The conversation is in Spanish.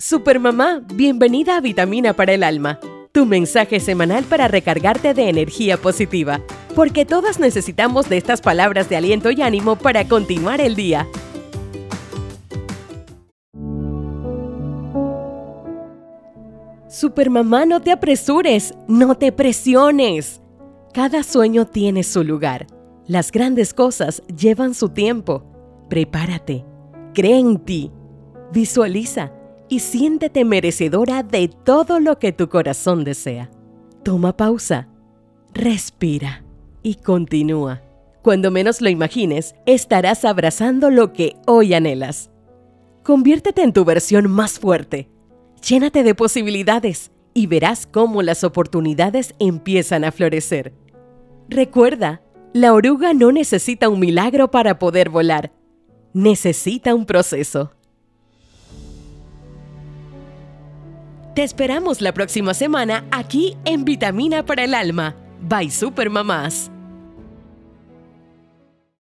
Supermamá, bienvenida a Vitamina para el Alma, tu mensaje semanal para recargarte de energía positiva, porque todas necesitamos de estas palabras de aliento y ánimo para continuar el día. Supermamá, no te apresures, no te presiones. Cada sueño tiene su lugar. Las grandes cosas llevan su tiempo. Prepárate, cree en ti, visualiza y siéntete merecedora de todo lo que tu corazón desea. Toma pausa, respira y continúa. Cuando menos lo imagines, estarás abrazando lo que hoy anhelas. Conviértete en tu versión más fuerte. Llénate de posibilidades y verás cómo las oportunidades empiezan a florecer. Recuerda, la oruga no necesita un milagro para poder volar. Necesita un proceso. Te esperamos la próxima semana aquí en Vitamina para el Alma. Bye Supermamás.